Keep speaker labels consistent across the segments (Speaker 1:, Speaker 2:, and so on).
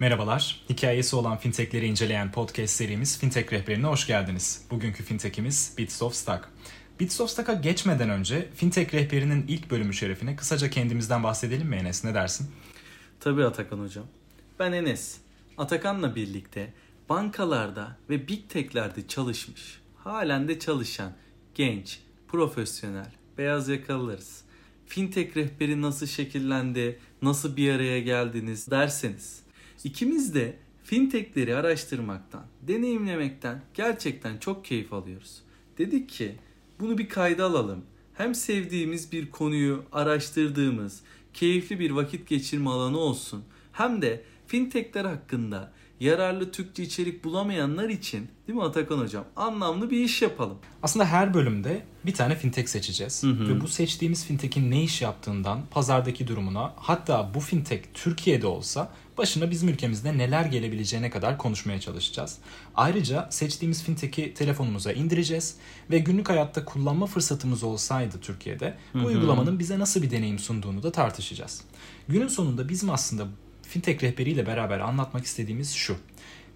Speaker 1: Merhabalar, hikayesi olan fintechleri inceleyen podcast serimiz Fintech Rehberine hoş geldiniz. Bugünkü fintechimiz Bits of Stock. Bits of Stock'a geçmeden önce Fintech Rehberinin ilk bölümü şerefine kısaca kendimizden bahsedelim mi Enes, ne dersin?
Speaker 2: Tabii Atakan Hocam. Ben Enes. Atakan'la birlikte bankalarda ve big tech'lerde çalışmış, halen de çalışan genç, profesyonel, beyaz yakalılarız. Fintech rehberi nasıl şekillendi, nasıl bir araya geldiniz derseniz. İkimiz de fintechleri araştırmaktan, deneyimlemekten gerçekten çok keyif alıyoruz. Dedik ki bunu bir kayda alalım. Hem sevdiğimiz bir konuyu araştırdığımız, keyifli bir vakit geçirme alanı olsun. Hem de fintechler hakkında yararlı Türkçe içerik bulamayanlar için değil mi Atakan Hocam anlamlı bir iş yapalım.
Speaker 1: Aslında her bölümde bir tane fintech seçeceğiz.
Speaker 2: Hı hı.
Speaker 1: Ve bu seçtiğimiz fintech'in ne iş yaptığından, pazardaki durumuna, hatta bu fintech Türkiye'de olsa başına bizim ülkemizde neler gelebileceğine kadar konuşmaya çalışacağız. Ayrıca seçtiğimiz fintech'i telefonumuza indireceğiz ve günlük hayatta kullanma fırsatımız olsaydı Türkiye'de bu
Speaker 2: Hı hı.
Speaker 1: uygulamanın bize nasıl bir deneyim sunduğunu da tartışacağız. Günün sonunda bizim aslında fintech rehberiyle beraber anlatmak istediğimiz şu.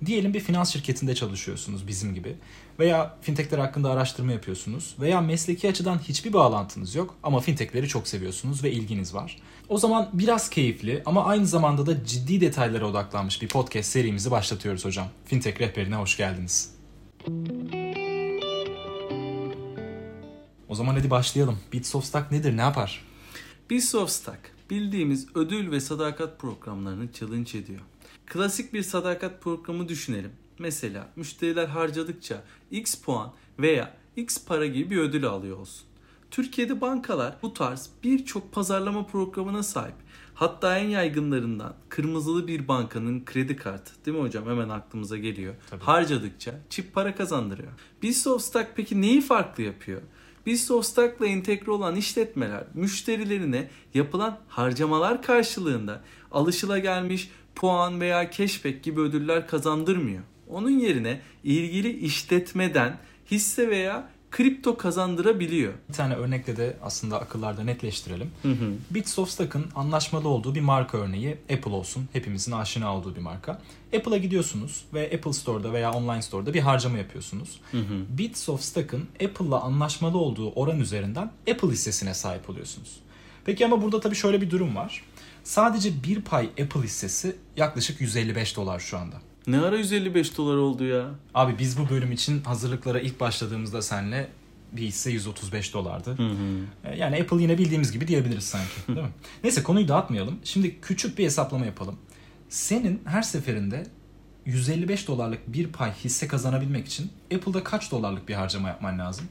Speaker 1: Diyelim bir finans şirketinde çalışıyorsunuz bizim gibi veya fintechler hakkında araştırma yapıyorsunuz veya mesleki açıdan hiçbir bağlantınız yok ama fintechleri çok seviyorsunuz ve ilginiz var. O zaman biraz keyifli ama aynı zamanda da ciddi detaylara odaklanmış bir podcast serimizi başlatıyoruz hocam. Fintech rehberine hoş geldiniz. O zaman hadi başlayalım. Bits nedir, ne yapar?
Speaker 2: Stock bildiğimiz ödül ve sadakat programlarını challenge ediyor. Klasik bir sadakat programı düşünelim. Mesela müşteriler harcadıkça X puan veya X para gibi bir ödül alıyor olsun. Türkiye'de bankalar bu tarz birçok pazarlama programına sahip. Hatta en yaygınlarından kırmızılı bir bankanın kredi kartı değil mi hocam hemen aklımıza geliyor.
Speaker 1: Tabii.
Speaker 2: Harcadıkça çip para kazandırıyor. Biz of Stock peki neyi farklı yapıyor? Stock'la entegre olan işletmeler müşterilerine yapılan harcamalar karşılığında alışılagelmiş puan veya cashback gibi ödüller kazandırmıyor. Onun yerine ilgili işletmeden hisse veya kripto kazandırabiliyor.
Speaker 1: Bir tane örnekle de aslında akıllarda netleştirelim.
Speaker 2: Hı hı.
Speaker 1: Bits of Stock'ın anlaşmalı olduğu bir marka örneği Apple olsun. Hepimizin aşina olduğu bir marka. Apple'a gidiyorsunuz ve Apple Store'da veya online store'da bir harcama yapıyorsunuz.
Speaker 2: Hı hı.
Speaker 1: Bits of Stock'ın Apple'la anlaşmalı olduğu oran üzerinden Apple hissesine sahip oluyorsunuz. Peki ama burada tabii şöyle bir durum var. Sadece bir pay Apple hissesi yaklaşık 155 dolar şu anda.
Speaker 2: Ne ara 155 dolar oldu ya?
Speaker 1: Abi biz bu bölüm için hazırlıklara ilk başladığımızda senle bir hisse 135 dolardı.
Speaker 2: Hı hı.
Speaker 1: E, Yani Apple yine bildiğimiz gibi diyebiliriz sanki. Değil mi? Neyse konuyu dağıtmayalım. Şimdi küçük bir hesaplama yapalım. Senin her seferinde 155 dolarlık bir pay hisse kazanabilmek için Apple'da kaç dolarlık bir harcama yapman lazım?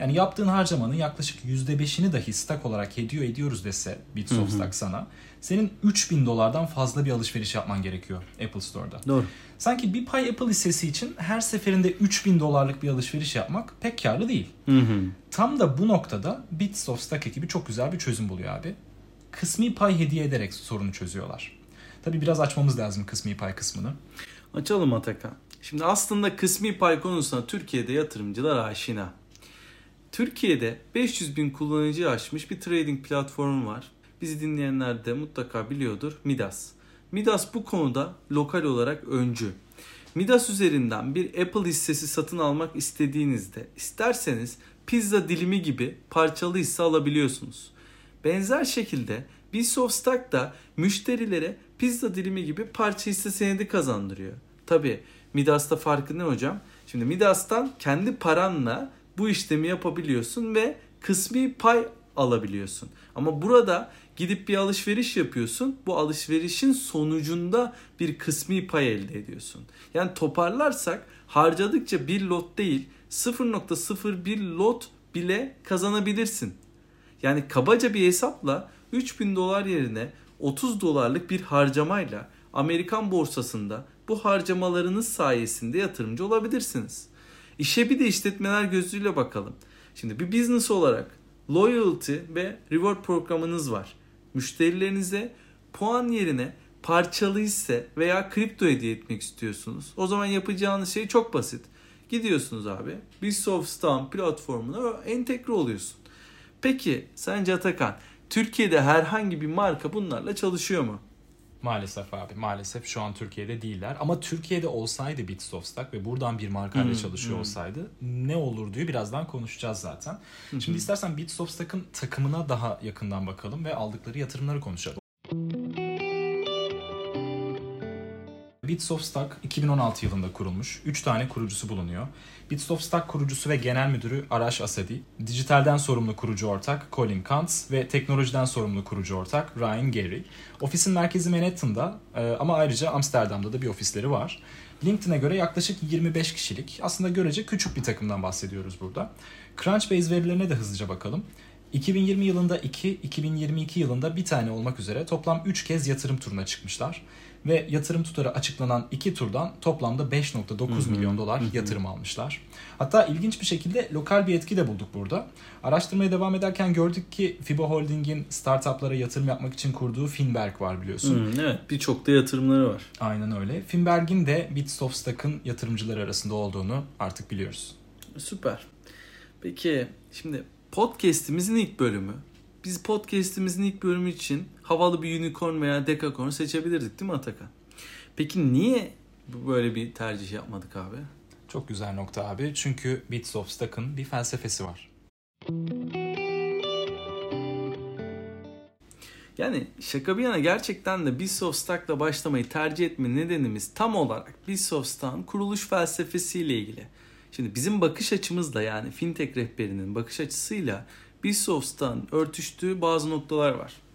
Speaker 1: Yani yaptığın harcamanın yaklaşık %5'ini dahi stock olarak hediye ediyoruz dese Bits of Stock sana. Senin 3000 dolardan fazla bir alışveriş yapman gerekiyor Apple Store'da.
Speaker 2: Doğru.
Speaker 1: Sanki bir pay Apple hissesi için her seferinde 3000 dolarlık bir alışveriş yapmak pek karlı değil.
Speaker 2: Hı hı.
Speaker 1: Tam da bu noktada Bits of Stock ekibi çok güzel bir çözüm buluyor abi. Kısmi pay hediye ederek sorunu çözüyorlar. Tabi biraz açmamız lazım kısmi pay kısmını.
Speaker 2: Açalım Atakan. Şimdi aslında kısmi pay konusuna Türkiye'de yatırımcılar aşina. Türkiye'de 500 bin kullanıcı aşmış bir trading platformu var. Bizi dinleyenler de mutlaka biliyordur. Midas. Midas bu konuda lokal olarak öncü. Midas üzerinden bir Apple hissesi satın almak istediğinizde isterseniz pizza dilimi gibi parçalı hisse alabiliyorsunuz. Benzer şekilde Biz of Stock da müşterilere pizza dilimi gibi parça hisse senedi kazandırıyor. Tabi Midas'ta farkı ne hocam? Şimdi Midas'tan kendi paranla bu işlemi yapabiliyorsun ve kısmi pay alabiliyorsun. Ama burada gidip bir alışveriş yapıyorsun. Bu alışverişin sonucunda bir kısmi pay elde ediyorsun. Yani toparlarsak harcadıkça bir lot değil 0.01 lot bile kazanabilirsin. Yani kabaca bir hesapla 3000 dolar yerine 30 dolarlık bir harcamayla Amerikan borsasında bu harcamalarınız sayesinde yatırımcı olabilirsiniz. İşe bir de işletmeler gözüyle bakalım. Şimdi bir business olarak loyalty ve reward programınız var. Müşterilerinize puan yerine parçalı hisse veya kripto hediye etmek istiyorsunuz. O zaman yapacağınız şey çok basit. Gidiyorsunuz abi. Bisoft platformuna entegre oluyorsun. Peki sence Atakan Türkiye'de herhangi bir marka bunlarla çalışıyor mu?
Speaker 1: Maalesef abi maalesef şu an Türkiye'de değiller. Ama Türkiye'de olsaydı Bits of Stock ve buradan bir markayla
Speaker 2: Hmm,
Speaker 1: çalışıyor
Speaker 2: hmm.
Speaker 1: olsaydı ne olur diye birazdan konuşacağız zaten. Şimdi istersen Bits of Stock'ın takımına daha yakından bakalım ve aldıkları yatırımları konuşalım. Bits of Stock 2016 yılında kurulmuş. 3 tane kurucusu bulunuyor. Bits of Stock kurucusu ve genel müdürü Arash Asadi, dijitalden sorumlu kurucu ortak Colin Kantz ve teknolojiden sorumlu kurucu ortak Ryan Gary. Ofisin merkezi Manhattan'da e, ama ayrıca Amsterdam'da da bir ofisleri var. LinkedIn'e göre yaklaşık 25 kişilik aslında görece küçük bir takımdan bahsediyoruz burada. Crunchbase verilerine de hızlıca bakalım. 2020 yılında 2, 2022 yılında bir tane olmak üzere toplam 3 kez yatırım turuna çıkmışlar. Ve yatırım tutarı açıklanan iki turdan toplamda 5.9 milyon dolar yatırım almışlar. Hatta ilginç bir şekilde lokal bir etki de bulduk burada. Araştırmaya devam ederken gördük ki FIBA Holding'in startuplara yatırım yapmak için kurduğu Finberg var biliyorsun.
Speaker 2: Hmm, evet birçok da yatırımları var.
Speaker 1: Aynen öyle. Finberg'in de Bits of Stock'ın yatırımcıları arasında olduğunu artık biliyoruz.
Speaker 2: Süper. Peki şimdi podcast'imizin ilk bölümü. Biz podcast'imizin ilk bölümü için havalı bir unicorn veya dekakorn seçebilirdik değil mi Atakan? Peki niye böyle bir tercih yapmadık abi?
Speaker 1: Çok güzel nokta abi. Çünkü Bits of Stock'ın bir felsefesi var.
Speaker 2: Yani şaka bir yana gerçekten de Beast of Stock'la başlamayı tercih etme nedenimiz tam olarak Beast of Stock'ın kuruluş felsefesiyle ilgili. Şimdi bizim bakış açımızla yani fintech rehberinin bakış açısıyla Beast of Stock'ın örtüştüğü bazı noktalar var.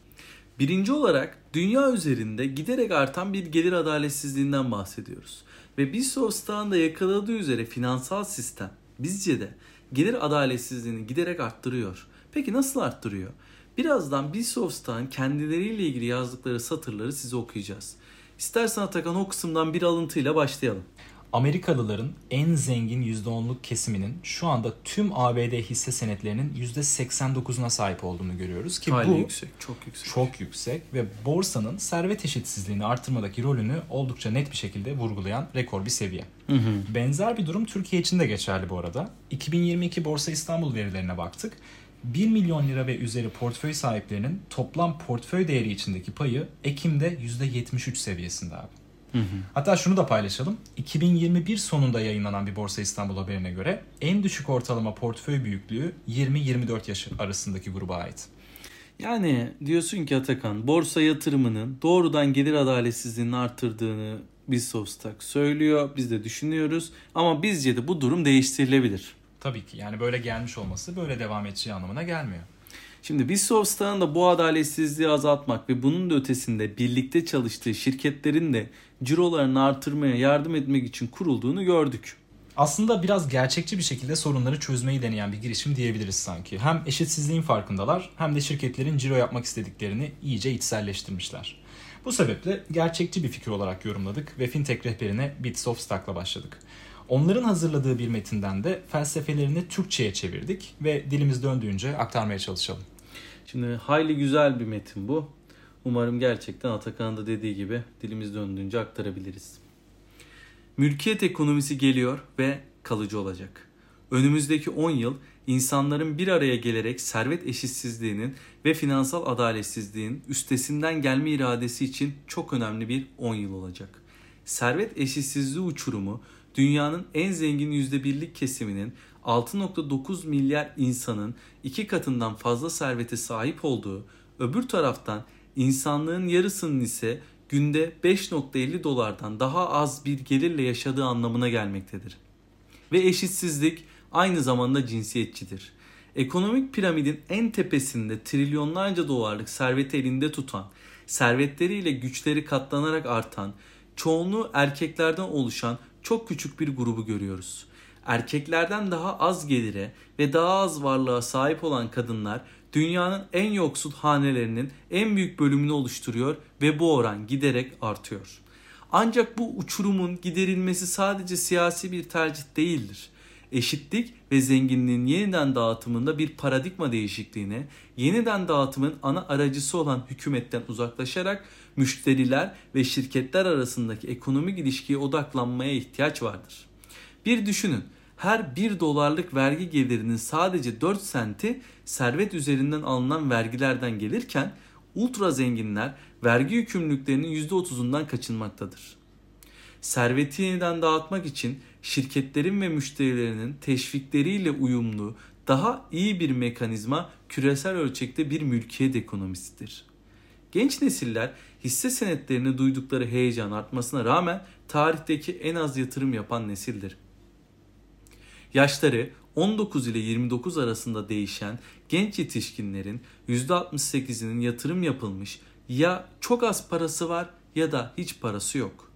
Speaker 2: Birinci olarak dünya üzerinde giderek artan bir gelir adaletsizliğinden bahsediyoruz. Ve Stock'ın da yakaladığı üzere finansal sistem bizce de gelir adaletsizliğini giderek arttırıyor. Peki nasıl arttırıyor? Birazdan Stock'ın kendileriyle ilgili yazdıkları satırları size okuyacağız. İstersen Atakan o kısımdan bir alıntıyla başlayalım.
Speaker 1: Amerikalıların en zengin %10'luk kesiminin şu anda tüm ABD hisse senetlerinin %89'una sahip olduğunu görüyoruz ki
Speaker 2: Hayli
Speaker 1: bu
Speaker 2: yüksek, çok yüksek.
Speaker 1: çok yüksek ve borsanın servet eşitsizliğini artırmadaki rolünü oldukça net bir şekilde vurgulayan rekor bir seviye.
Speaker 2: Hı hı.
Speaker 1: Benzer bir durum Türkiye için de geçerli bu arada. 2022 Borsa İstanbul verilerine baktık. 1 milyon lira ve üzeri portföy sahiplerinin toplam portföy değeri içindeki payı Ekim'de %73 seviyesinde abi. Hatta şunu da paylaşalım. 2021 sonunda yayınlanan bir Borsa İstanbul haberine göre en düşük ortalama portföy büyüklüğü 20-24 yaş arasındaki gruba ait.
Speaker 2: Yani diyorsun ki Atakan borsa yatırımının doğrudan gelir adaletsizliğini arttırdığını Stock söylüyor. Biz de düşünüyoruz. Ama bizce de bu durum değiştirilebilir.
Speaker 1: Tabii ki yani böyle gelmiş olması böyle devam edeceği anlamına gelmiyor.
Speaker 2: Şimdi Beast of Stock'ın da bu adaletsizliği azaltmak ve bunun da ötesinde birlikte çalıştığı şirketlerin de cirolarını artırmaya yardım etmek için kurulduğunu gördük.
Speaker 1: Aslında biraz gerçekçi bir şekilde sorunları çözmeyi deneyen bir girişim diyebiliriz sanki. Hem eşitsizliğin farkındalar hem de şirketlerin ciro yapmak istediklerini iyice içselleştirmişler. Bu sebeple gerçekçi bir fikir olarak yorumladık ve fintech rehberine Bits of Stock'la başladık. Onların hazırladığı bir metinden de felsefelerini Türkçe'ye çevirdik ve dilimiz döndüğünce aktarmaya çalışalım.
Speaker 2: Şimdi hayli güzel bir metin bu. Umarım gerçekten Atakan'ın da dediği gibi dilimiz döndüğünce aktarabiliriz. Mülkiyet ekonomisi geliyor ve kalıcı olacak. Önümüzdeki 10 yıl insanların bir araya gelerek servet eşitsizliğinin ve finansal adaletsizliğin üstesinden gelme iradesi için çok önemli bir 10 yıl olacak. Servet eşitsizliği uçurumu dünyanın en zengin %1'lik kesiminin 6.9 milyar insanın iki katından fazla servete sahip olduğu, öbür taraftan insanlığın yarısının ise günde 5.50 dolardan daha az bir gelirle yaşadığı anlamına gelmektedir. Ve eşitsizlik aynı zamanda cinsiyetçidir. Ekonomik piramidin en tepesinde trilyonlarca dolarlık serveti elinde tutan, servetleriyle güçleri katlanarak artan, çoğunluğu erkeklerden oluşan çok küçük bir grubu görüyoruz. Erkeklerden daha az gelire ve daha az varlığa sahip olan kadınlar dünyanın en yoksul hanelerinin en büyük bölümünü oluşturuyor ve bu oran giderek artıyor. Ancak bu uçurumun giderilmesi sadece siyasi bir tercih değildir. Eşitlik ve zenginliğin yeniden dağıtımında bir paradigma değişikliğine, yeniden dağıtımın ana aracısı olan hükümetten uzaklaşarak müşteriler ve şirketler arasındaki ekonomik ilişkiye odaklanmaya ihtiyaç vardır. Bir düşünün, her 1 dolarlık vergi gelirinin sadece 4 senti servet üzerinden alınan vergilerden gelirken ultra zenginler vergi yükümlülüklerinin %30'undan kaçınmaktadır. Serveti yeniden dağıtmak için şirketlerin ve müşterilerinin teşvikleriyle uyumlu daha iyi bir mekanizma küresel ölçekte bir mülkiyet ekonomisidir. Genç nesiller hisse senetlerini duydukları heyecan artmasına rağmen tarihteki en az yatırım yapan nesildir. Yaşları 19 ile 29 arasında değişen genç yetişkinlerin %68'inin yatırım yapılmış ya çok az parası var ya da hiç parası yok.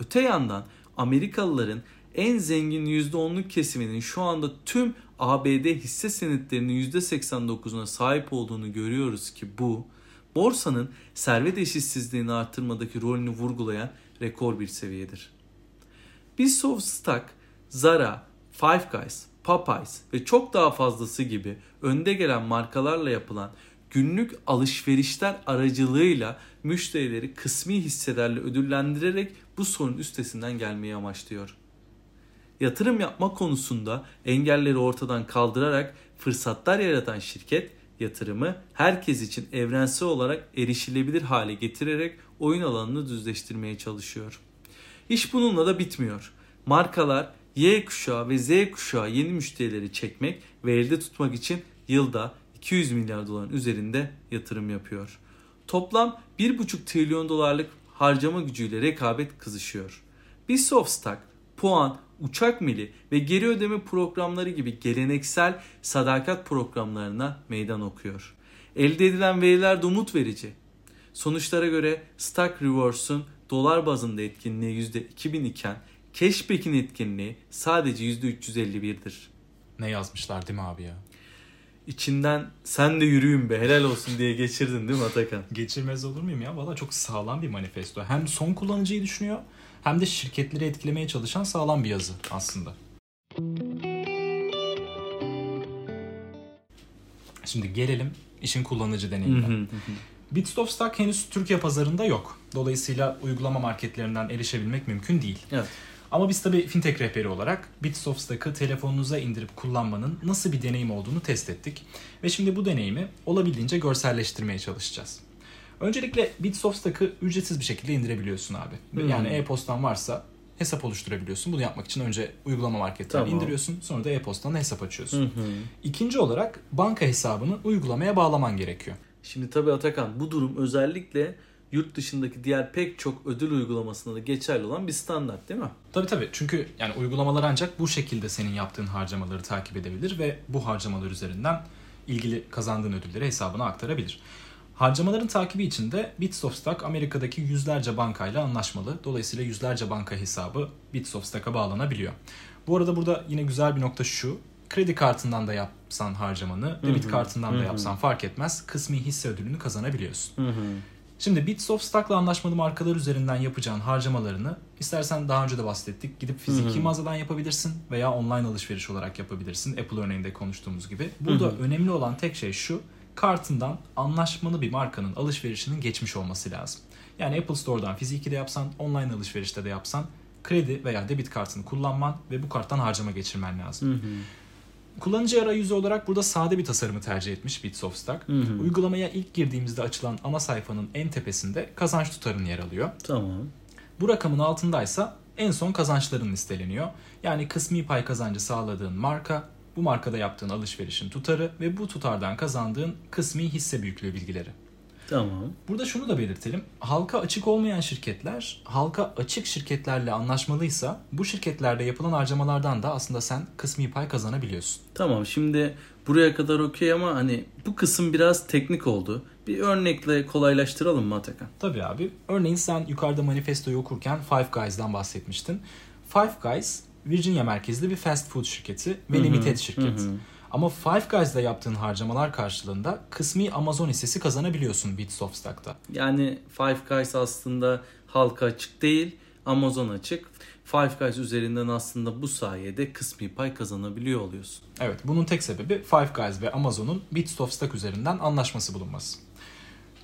Speaker 2: Öte yandan Amerikalıların en zengin %10'luk kesiminin şu anda tüm ABD hisse senetlerinin %89'una sahip olduğunu görüyoruz ki bu borsanın servet eşitsizliğini artırmadaki rolünü vurgulayan rekor bir seviyedir. Biz Stock, Zara, Five Guys, Popeyes ve çok daha fazlası gibi önde gelen markalarla yapılan günlük alışverişler aracılığıyla müşterileri kısmi hisselerle ödüllendirerek bu sorun üstesinden gelmeyi amaçlıyor. Yatırım yapma konusunda engelleri ortadan kaldırarak fırsatlar yaratan şirket yatırımı herkes için evrensel olarak erişilebilir hale getirerek oyun alanını düzleştirmeye çalışıyor. İş bununla da bitmiyor. Markalar Y kuşağı ve Z kuşağı yeni müşterileri çekmek ve elde tutmak için yılda 200 milyar doların üzerinde yatırım yapıyor. Toplam 1,5 trilyon dolarlık harcama gücüyle rekabet kızışıyor. Bisoft Stock, puan, uçak mili ve geri ödeme programları gibi geleneksel sadakat programlarına meydan okuyor. Elde edilen veriler de umut verici. Sonuçlara göre Stock Rewards'un dolar bazında etkinliği %2000 iken Cashback'in etkinliği sadece %351'dir.
Speaker 1: Ne yazmışlar değil mi abi ya?
Speaker 2: İçinden sen de yürüyün be helal olsun diye geçirdin değil mi Atakan?
Speaker 1: Geçirmez olur muyum ya? Valla çok sağlam bir manifesto. Hem son kullanıcıyı düşünüyor hem de şirketleri etkilemeye çalışan sağlam bir yazı aslında. Şimdi gelelim işin kullanıcı deneyimine. Bitstop Stock henüz Türkiye pazarında yok. Dolayısıyla uygulama marketlerinden erişebilmek mümkün değil.
Speaker 2: Evet.
Speaker 1: Ama biz tabii fintech rehberi olarak Bitsoft Stack'ı telefonunuza indirip kullanmanın nasıl bir deneyim olduğunu test ettik. Ve şimdi bu deneyimi olabildiğince görselleştirmeye çalışacağız. Öncelikle Bitsoft Stack'ı ücretsiz bir şekilde indirebiliyorsun abi. Hmm. Yani e-postan varsa hesap oluşturabiliyorsun. Bunu yapmak için önce uygulama marketten tamam. indiriyorsun. Sonra da e-postadan hesap açıyorsun. Hı hı. İkinci olarak banka hesabını uygulamaya bağlaman gerekiyor.
Speaker 2: Şimdi tabii Atakan bu durum özellikle yurt dışındaki diğer pek çok ödül uygulamasında da geçerli olan bir standart değil mi?
Speaker 1: Tabii tabii. Çünkü yani uygulamalar ancak bu şekilde senin yaptığın harcamaları takip edebilir ve bu harcamalar üzerinden ilgili kazandığın ödülleri hesabına aktarabilir. Harcamaların takibi için de Bitsoftstack Amerika'daki yüzlerce bankayla anlaşmalı. Dolayısıyla yüzlerce banka hesabı Bitsoftstack'a bağlanabiliyor. Bu arada burada yine güzel bir nokta şu. Kredi kartından da yapsan harcamanı, debit hı hı. kartından hı da yapsan fark etmez. Kısmi hisse ödülünü kazanabiliyorsun. Hı hı. Şimdi Bitsoft Stock'la anlaşmalı markalar üzerinden yapacağın harcamalarını istersen daha önce de bahsettik. Gidip fiziki Hı-hı. mağazadan yapabilirsin veya online alışveriş olarak yapabilirsin. Apple örneğinde konuştuğumuz gibi. Burada Hı-hı. önemli olan tek şey şu. Kartından anlaşmalı bir markanın alışverişinin geçmiş olması lazım. Yani Apple Store'dan fiziki de yapsan, online alışverişte de yapsan kredi veya debit kartını kullanman ve bu karttan harcama geçirmen lazım. Hı hı. Kullanıcı arayüzü olarak burada sade bir tasarımı tercih etmiş Bitsoft Stack. Hı hı. Uygulamaya ilk girdiğimizde açılan ana sayfanın en tepesinde kazanç tutarın yer alıyor.
Speaker 2: Tamam.
Speaker 1: Bu rakamın altındaysa en son kazançların listeleniyor. Yani kısmi pay kazancı sağladığın marka, bu markada yaptığın alışverişin tutarı ve bu tutardan kazandığın kısmi hisse büyüklüğü bilgileri.
Speaker 2: Tamam.
Speaker 1: Burada şunu da belirtelim. Halka açık olmayan şirketler halka açık şirketlerle anlaşmalıysa bu şirketlerde yapılan harcamalardan da aslında sen kısmi pay kazanabiliyorsun.
Speaker 2: Tamam şimdi buraya kadar okey ama hani bu kısım biraz teknik oldu. Bir örnekle kolaylaştıralım mı Atakan?
Speaker 1: Tabii abi. Örneğin sen yukarıda manifestoyu okurken Five Guys'dan bahsetmiştin. Five Guys Virginia merkezli bir fast food şirketi ve limited şirket. Hı hı. Ama Five Guys'da yaptığın harcamalar karşılığında kısmi Amazon hissesi kazanabiliyorsun Bitsoftstack'ta.
Speaker 2: Yani Five Guys aslında halka açık değil, Amazon açık. Five Guys üzerinden aslında bu sayede kısmi pay kazanabiliyor oluyorsun.
Speaker 1: Evet, bunun tek sebebi Five Guys ve Amazon'un Bitsoftstack üzerinden anlaşması bulunması.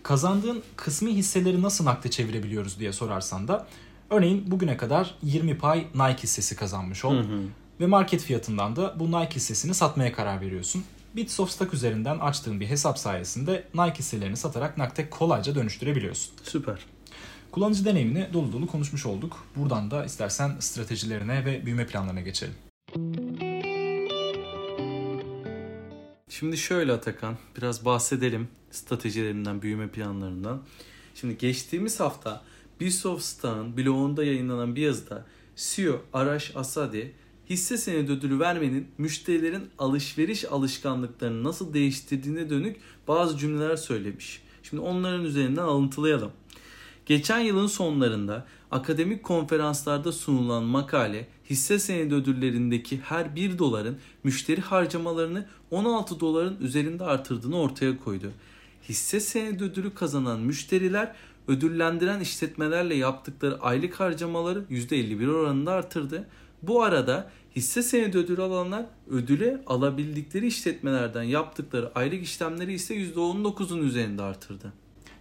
Speaker 1: Kazandığın kısmi hisseleri nasıl nakde çevirebiliyoruz diye sorarsan da örneğin bugüne kadar 20 pay Nike hissesi kazanmış ol. Hı hı. Ve market fiyatından da bu Nike hissesini satmaya karar veriyorsun. Bits of Stock üzerinden açtığın bir hesap sayesinde Nike hisselerini satarak nakde kolayca dönüştürebiliyorsun.
Speaker 2: Süper.
Speaker 1: Kullanıcı deneyimini dolu dolu konuşmuş olduk. Buradan da istersen stratejilerine ve büyüme planlarına geçelim.
Speaker 2: Şimdi şöyle Atakan, biraz bahsedelim stratejilerinden, büyüme planlarından. Şimdi geçtiğimiz hafta Star'ın blogunda yayınlanan bir yazıda CEO Arash Asadi hisse senedi ödülü vermenin müşterilerin alışveriş alışkanlıklarını nasıl değiştirdiğine dönük bazı cümleler söylemiş. Şimdi onların üzerinden alıntılayalım. Geçen yılın sonlarında akademik konferanslarda sunulan makale hisse senedi ödüllerindeki her 1 doların müşteri harcamalarını 16 doların üzerinde artırdığını ortaya koydu. Hisse senedi ödülü kazanan müşteriler ödüllendiren işletmelerle yaptıkları aylık harcamaları %51 oranında artırdı. Bu arada hisse senedi ödülü alanlar ödüle alabildikleri işletmelerden yaptıkları aylık işlemleri ise %19'un üzerinde artırdı.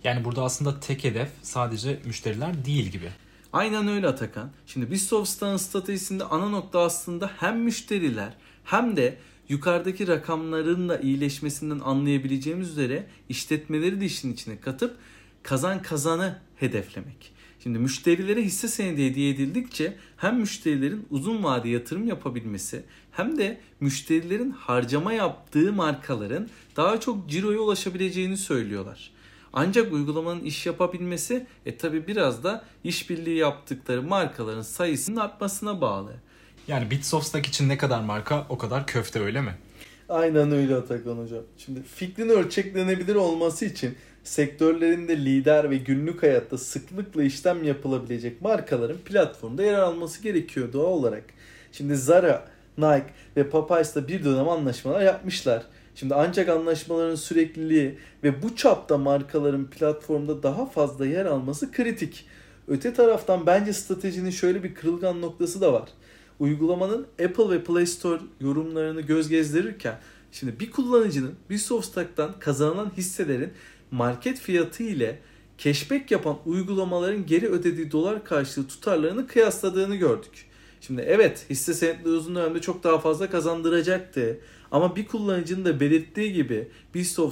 Speaker 1: Yani burada aslında tek hedef sadece müşteriler değil gibi.
Speaker 2: Aynen öyle Atakan. Şimdi Bistofsta'nın stratejisinde ana nokta aslında hem müşteriler hem de yukarıdaki rakamların da iyileşmesinden anlayabileceğimiz üzere işletmeleri de işin içine katıp kazan kazanı hedeflemek. Şimdi müşterilere hisse senedi hediye edildikçe hem müşterilerin uzun vade yatırım yapabilmesi hem de müşterilerin harcama yaptığı markaların daha çok ciroya ulaşabileceğini söylüyorlar. Ancak uygulamanın iş yapabilmesi e tabi biraz da işbirliği yaptıkları markaların sayısının artmasına bağlı.
Speaker 1: Yani Bitsoft'taki için ne kadar marka o kadar köfte öyle mi?
Speaker 2: Aynen öyle Atakan Hocam. Şimdi fikrin ölçeklenebilir olması için sektörlerinde lider ve günlük hayatta sıklıkla işlem yapılabilecek markaların platformda yer alması gerekiyor doğal olarak. Şimdi Zara, Nike ve Popeyes'la bir dönem anlaşmalar yapmışlar. Şimdi ancak anlaşmaların sürekliliği ve bu çapta markaların platformda daha fazla yer alması kritik. Öte taraftan bence stratejinin şöyle bir kırılgan noktası da var. Uygulamanın Apple ve Play Store yorumlarını göz gezdirirken şimdi bir kullanıcının bir Softstack'tan kazanılan hisselerin market fiyatı ile cashback yapan uygulamaların geri ödediği dolar karşılığı tutarlarını kıyasladığını gördük. Şimdi evet hisse senetleri uzun dönemde çok daha fazla kazandıracaktı. Ama bir kullanıcının da belirttiği gibi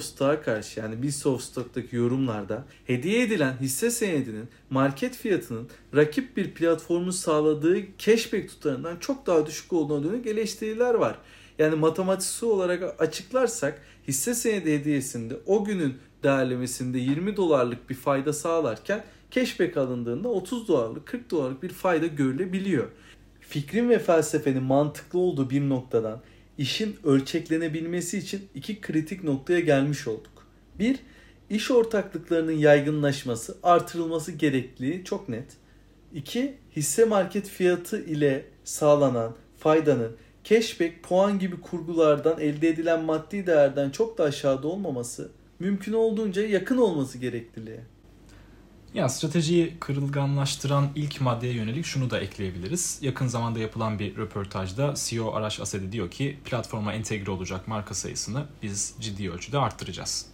Speaker 2: Stock'a karşı yani Stock'taki yorumlarda hediye edilen hisse senedinin market fiyatının rakip bir platformun sağladığı cashback tutarından çok daha düşük olduğuna dönük eleştiriler var. Yani matematiksel olarak açıklarsak hisse senedi hediyesinde o günün değerlemesinde 20 dolarlık bir fayda sağlarken cashback alındığında 30 dolarlık 40 dolarlık bir fayda görülebiliyor. Fikrin ve felsefenin mantıklı olduğu bir noktadan işin ölçeklenebilmesi için iki kritik noktaya gelmiş olduk. Bir, iş ortaklıklarının yaygınlaşması, artırılması gerekliliği çok net. İki, hisse market fiyatı ile sağlanan faydanın cashback, puan gibi kurgulardan elde edilen maddi değerden çok da aşağıda olmaması, mümkün olduğunca yakın olması gerekliliği.
Speaker 1: Ya stratejiyi kırılganlaştıran ilk maddeye yönelik şunu da ekleyebiliriz. Yakın zamanda yapılan bir röportajda CEO Araş Asedi diyor ki platforma entegre olacak marka sayısını biz ciddi ölçüde arttıracağız.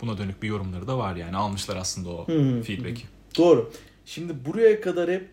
Speaker 1: Buna dönük bir yorumları da var yani almışlar aslında o feedback'i.
Speaker 2: Doğru. Şimdi buraya kadar hep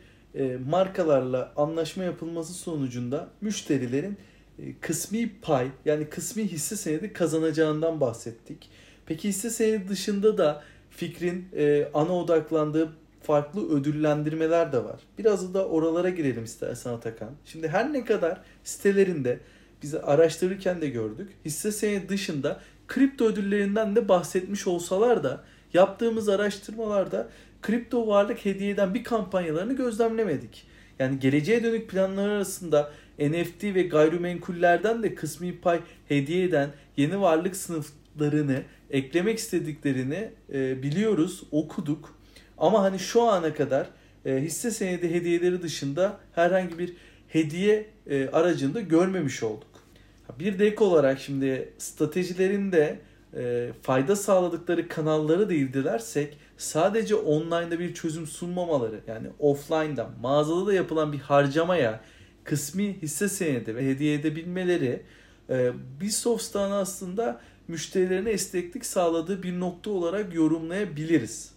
Speaker 2: markalarla anlaşma yapılması sonucunda müşterilerin e, kısmi pay yani kısmi hisse senedi kazanacağından bahsettik. Peki hisse senedi dışında da fikrin e, ana odaklandığı farklı ödüllendirmeler de var. Biraz da oralara girelim istersen Atakan. Şimdi her ne kadar sitelerinde bizi araştırırken de gördük. Hisse senedi dışında kripto ödüllerinden de bahsetmiş olsalar da yaptığımız araştırmalarda kripto varlık hediye eden bir kampanyalarını gözlemlemedik. Yani geleceğe dönük planlar arasında NFT ve gayrimenkullerden de kısmi pay hediye eden yeni varlık sınıflarını eklemek istediklerini e, biliyoruz, okuduk. Ama hani şu ana kadar e, hisse senedi hediyeleri dışında herhangi bir hediye e, aracını da görmemiş olduk. Bir de ek olarak şimdi stratejilerinde e, fayda sağladıkları kanalları dilersek sadece online'da bir çözüm sunmamaları yani offline'da mağazada da yapılan bir harcamaya kısmi hisse senedi ve hediye edebilmeleri e, Bisoft'tan aslında müşterilerine esneklik sağladığı bir nokta olarak yorumlayabiliriz.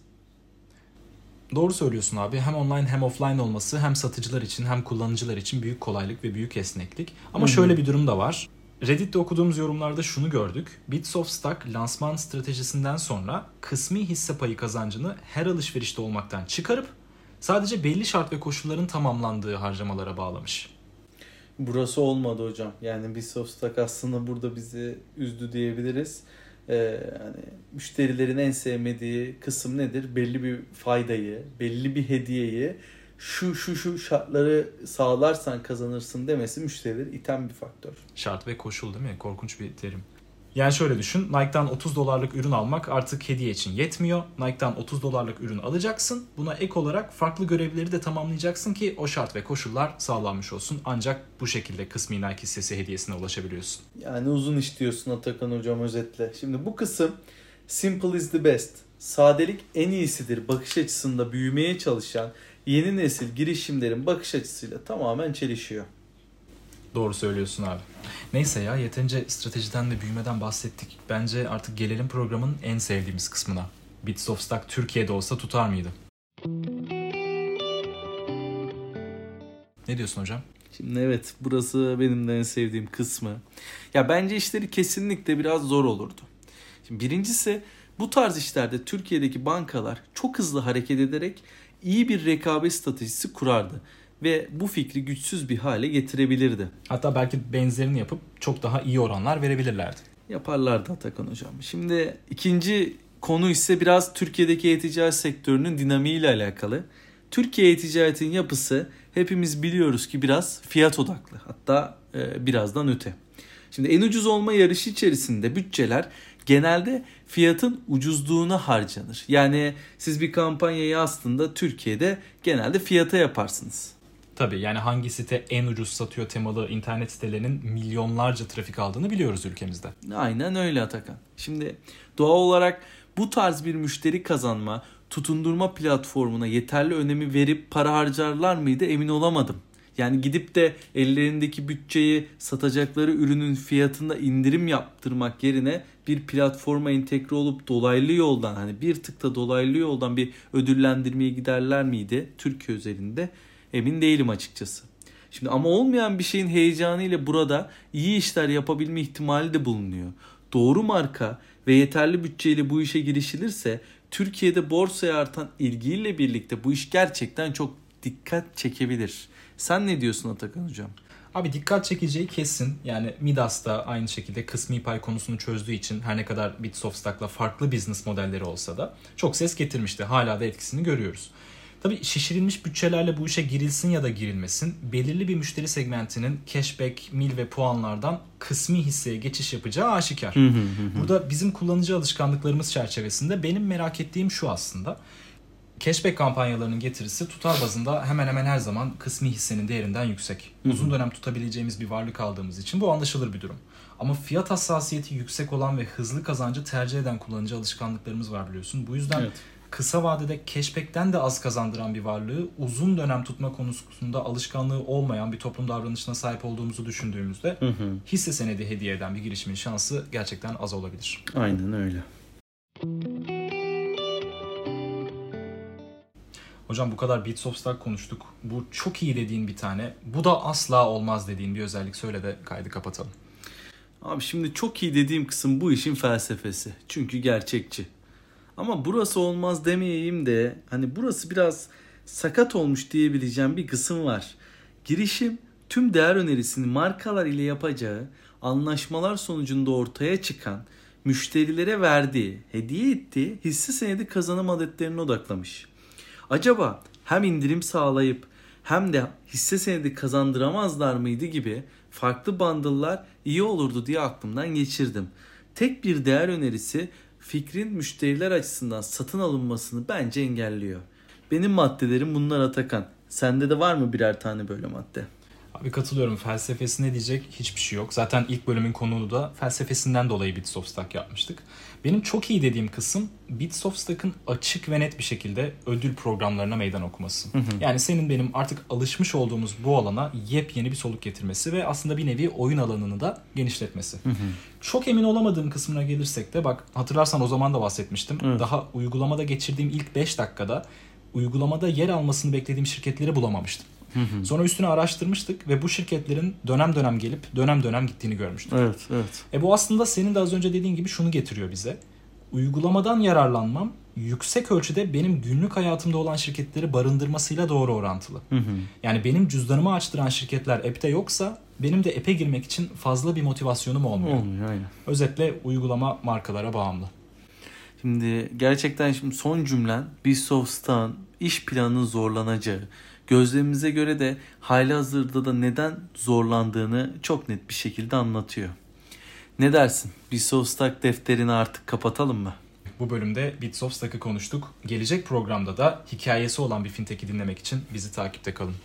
Speaker 1: Doğru söylüyorsun abi. Hem online hem offline olması hem satıcılar için hem kullanıcılar için büyük kolaylık ve büyük esneklik. Ama Hı-hı. şöyle bir durum da var. Reddit'te okuduğumuz yorumlarda şunu gördük. Bits of Stock lansman stratejisinden sonra kısmi hisse payı kazancını her alışverişte olmaktan çıkarıp sadece belli şart ve koşulların tamamlandığı harcamalara bağlamış.
Speaker 2: Burası olmadı hocam. Yani Bits of Stock aslında burada bizi üzdü diyebiliriz. Ee, yani müşterilerin en sevmediği kısım nedir? Belli bir faydayı, belli bir hediyeyi şu şu şu şartları sağlarsan kazanırsın demesi müşterileri iten bir faktör.
Speaker 1: Şart ve koşul değil mi? Korkunç bir terim. Yani şöyle düşün. Nike'dan 30 dolarlık ürün almak artık hediye için yetmiyor. Nike'dan 30 dolarlık ürün alacaksın. Buna ek olarak farklı görevleri de tamamlayacaksın ki o şart ve koşullar sağlanmış olsun. Ancak bu şekilde kısmi Nike hissesi hediyesine ulaşabiliyorsun.
Speaker 2: Yani uzun iş diyorsun Atakan hocam özetle. Şimdi bu kısım simple is the best. Sadelik en iyisidir bakış açısında büyümeye çalışan yeni nesil girişimlerin bakış açısıyla tamamen çelişiyor.
Speaker 1: Doğru söylüyorsun abi. Neyse ya yeterince stratejiden ve büyümeden bahsettik. Bence artık gelelim programın en sevdiğimiz kısmına. Bits of Stock Türkiye'de olsa tutar mıydı? Ne diyorsun hocam?
Speaker 2: Şimdi evet burası benim de en sevdiğim kısmı. Ya bence işleri kesinlikle biraz zor olurdu. Şimdi birincisi bu tarz işlerde Türkiye'deki bankalar çok hızlı hareket ederek iyi bir rekabet stratejisi kurardı ve bu fikri güçsüz bir hale getirebilirdi.
Speaker 1: Hatta belki benzerini yapıp çok daha iyi oranlar verebilirlerdi.
Speaker 2: Yaparlardı Atakan hocam. Şimdi ikinci konu ise biraz Türkiye'deki e-ticaret sektörünün dinamiğiyle alakalı. Türkiye e-ticaretin yapısı hepimiz biliyoruz ki biraz fiyat odaklı. Hatta e, birazdan öte. Şimdi en ucuz olma yarışı içerisinde bütçeler genelde fiyatın ucuzluğuna harcanır. Yani siz bir kampanyayı aslında Türkiye'de genelde fiyata yaparsınız.
Speaker 1: Tabii yani hangi site en ucuz satıyor temalı internet sitelerinin milyonlarca trafik aldığını biliyoruz ülkemizde.
Speaker 2: Aynen öyle Atakan. Şimdi doğal olarak bu tarz bir müşteri kazanma, tutundurma platformuna yeterli önemi verip para harcarlar mıydı emin olamadım. Yani gidip de ellerindeki bütçeyi satacakları ürünün fiyatında indirim yaptırmak yerine bir platforma entegre olup dolaylı yoldan hani bir tıkta dolaylı yoldan bir ödüllendirmeye giderler miydi Türkiye üzerinde emin değilim açıkçası. Şimdi ama olmayan bir şeyin heyecanıyla burada iyi işler yapabilme ihtimali de bulunuyor. Doğru marka ve yeterli bütçeyle bu işe girişilirse Türkiye'de borsaya artan ilgiyle birlikte bu iş gerçekten çok dikkat çekebilir. Sen ne diyorsun Atakan hocam?
Speaker 1: Abi dikkat çekeceği kesin. Yani Midas da aynı şekilde kısmi pay konusunu çözdüğü için her ne kadar Bits of Stock'la farklı business modelleri olsa da çok ses getirmişti. Hala da etkisini görüyoruz. Tabii şişirilmiş bütçelerle bu işe girilsin ya da girilmesin belirli bir müşteri segmentinin cashback, mil ve puanlardan kısmi hisseye geçiş yapacağı aşikar. Burada bizim kullanıcı alışkanlıklarımız çerçevesinde benim merak ettiğim şu aslında. Cashback kampanyalarının getirisi tutar bazında hemen hemen her zaman kısmi hissenin değerinden yüksek. Uzun dönem tutabileceğimiz bir varlık aldığımız için bu anlaşılır bir durum. Ama fiyat hassasiyeti yüksek olan ve hızlı kazancı tercih eden kullanıcı alışkanlıklarımız var biliyorsun. Bu yüzden evet. kısa vadede cashback'ten de az kazandıran bir varlığı uzun dönem tutma konusunda alışkanlığı olmayan bir toplum davranışına sahip olduğumuzu düşündüğümüzde hı hı. hisse senedi hediye eden bir girişimin şansı gerçekten az olabilir.
Speaker 2: Aynen öyle.
Speaker 1: Hocam bu kadar Beats of Stock konuştuk. Bu çok iyi dediğin bir tane. Bu da asla olmaz dediğin bir özellik söyle de kaydı kapatalım.
Speaker 2: Abi şimdi çok iyi dediğim kısım bu işin felsefesi. Çünkü gerçekçi. Ama burası olmaz demeyeyim de hani burası biraz sakat olmuş diyebileceğim bir kısım var. Girişim tüm değer önerisini markalar ile yapacağı anlaşmalar sonucunda ortaya çıkan müşterilere verdiği, hediye ettiği hisse senedi kazanım adetlerine odaklamış. Acaba hem indirim sağlayıp hem de hisse senedi kazandıramazlar mıydı gibi farklı bundle'lar iyi olurdu diye aklımdan geçirdim. Tek bir değer önerisi fikrin müşteriler açısından satın alınmasını bence engelliyor. Benim maddelerim bunlar Atakan. Sende de var mı birer tane böyle madde?
Speaker 1: Abi katılıyorum. Felsefesi ne diyecek hiçbir şey yok. Zaten ilk bölümün konuğu da felsefesinden dolayı Bits of yapmıştık. Benim çok iyi dediğim kısım Bits of Stock'ın açık ve net bir şekilde ödül programlarına meydan okuması. Hı hı. Yani senin benim artık alışmış olduğumuz bu alana yepyeni bir soluk getirmesi ve aslında bir nevi oyun alanını da genişletmesi. Hı hı. Çok emin olamadığım kısmına gelirsek de bak hatırlarsan o zaman da bahsetmiştim. Hı. Daha uygulamada geçirdiğim ilk 5 dakikada uygulamada yer almasını beklediğim şirketleri bulamamıştım. Sonra üstüne araştırmıştık ve bu şirketlerin dönem dönem gelip dönem dönem gittiğini görmüştük.
Speaker 2: Evet, evet.
Speaker 1: E bu aslında senin de az önce dediğin gibi şunu getiriyor bize. Uygulamadan yararlanmam yüksek ölçüde benim günlük hayatımda olan şirketleri barındırmasıyla doğru orantılı.
Speaker 2: Hı hı.
Speaker 1: Yani benim cüzdanımı açtıran şirketler app'te yoksa benim de app'e girmek için fazla bir motivasyonum olmuyor.
Speaker 2: Olmuyor aynen.
Speaker 1: Özetle uygulama markalara bağımlı.
Speaker 2: Şimdi gerçekten şimdi son cümlen Bistofs'tan iş planının zorlanacağı, gözlemimize göre de hali hazırda da neden zorlandığını çok net bir şekilde anlatıyor. Ne dersin? Bistofstak defterini artık kapatalım mı?
Speaker 1: Bu bölümde Bits of Stock'ı konuştuk. Gelecek programda da hikayesi olan bir fintech'i dinlemek için bizi takipte kalın.